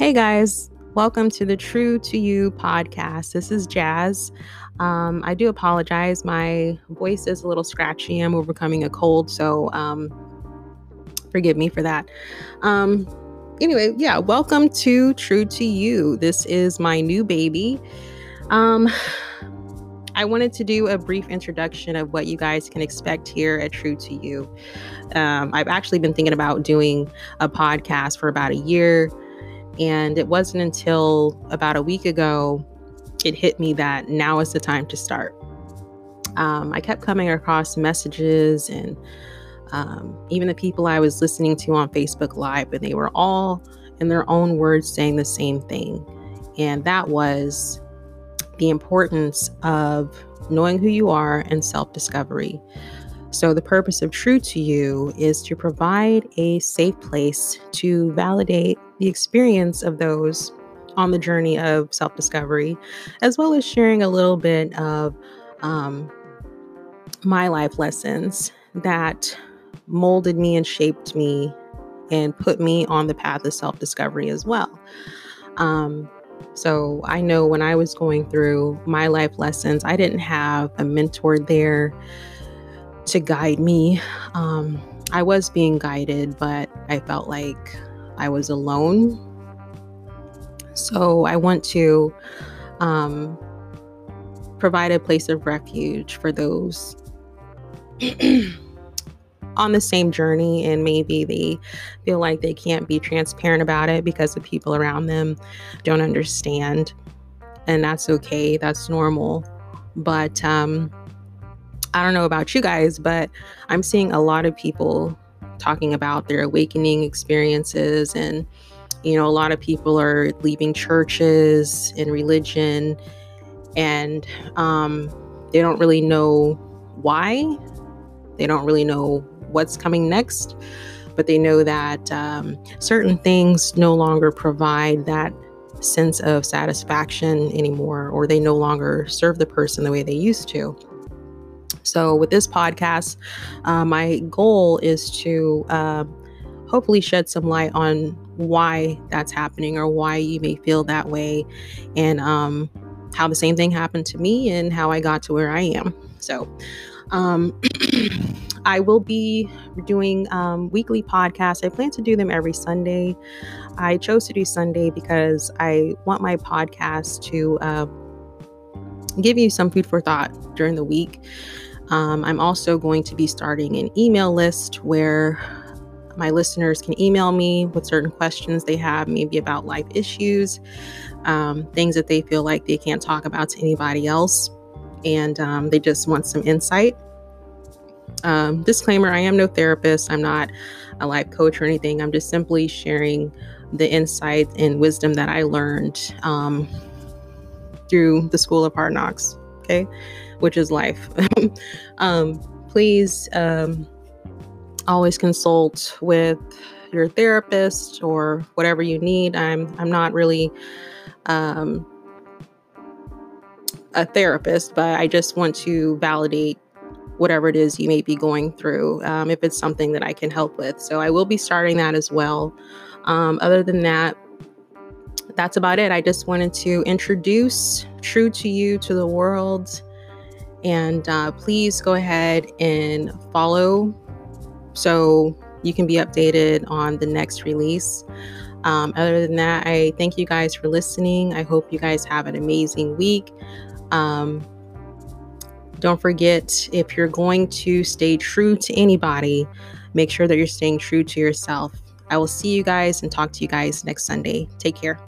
Hey guys, welcome to the True 2 You podcast. This is Jazz. Um, I do apologize. My voice is a little scratchy. I'm overcoming a cold, so um, forgive me for that. Um, anyway, yeah, welcome to True 2 You. This is my new baby. Um, I wanted to do a brief introduction of what you guys can expect here at True 2 You. Um, I've actually been thinking about doing a podcast for about a year. And it wasn't until about a week ago it hit me that now is the time to start. Um, I kept coming across messages and um, even the people I was listening to on Facebook Live, and they were all in their own words saying the same thing. And that was the importance of knowing who you are and self discovery. So, the purpose of True 2 You is to provide a safe place to validate the experience of those on the journey of self discovery, as well as sharing a little bit of um, my life lessons that molded me and shaped me and put me on the path of self discovery as well. Um, so I know when I was going through my life lessons, I didn't have a mentor there to guide me. Um, I was being guided, but I felt like I was alone. So I want to um, provide a place of refuge for those on the same journey and maybe they feel like they can't be transparent about it because the people around them don't understand. And that's okay, that's normal. But um, I don't know about you guys, but I'm seeing a lot of people talking about their awakening experiences and you know a lot of people are leaving churches and religion and um, they don't really know why. They don't really know what's coming next but they know that um, certain things no longer provide that sense of satisfaction anymore or they no longer serve the person the way they used to so, with this podcast, uh, my goal is to uh, hopefully shed some light on why that's happening or why you may feel that way, and um, how the same thing happened to me and how I got to where I am. So, um, I will be doing um, weekly podcasts. I plan to do them every Sunday. I chose to do Sunday because I want my podcast to uh, give you some food for thought during the week. Um, I'm also going to be starting an email list where my listeners can email me with certain questions they have, maybe about life issues, um, things that they feel like they can't talk about to anybody else, and um, they just want some insight. Um, disclaimer I am no therapist, I'm not a life coach or anything. I'm just simply sharing the insight and wisdom that I learned um, through the School of Hard Knocks. Okay which is life. um, please um, always consult with your therapist or whatever you need. I'm I'm not really um, a therapist, but I just want to validate whatever it is you may be going through um, if it's something that I can help with. So I will be starting that as well. Um, other than that, that's about it. I just wanted to introduce True 2 You to the world and uh, please go ahead and follow so you can be updated on the next release. Um, other than that, I thank you guys for listening. I hope you guys have an amazing week. Um, don't forget, if you're going to stay true to anybody, make sure that you're staying true to yourself. I will see you guys and talk to you guys next Sunday. Take care.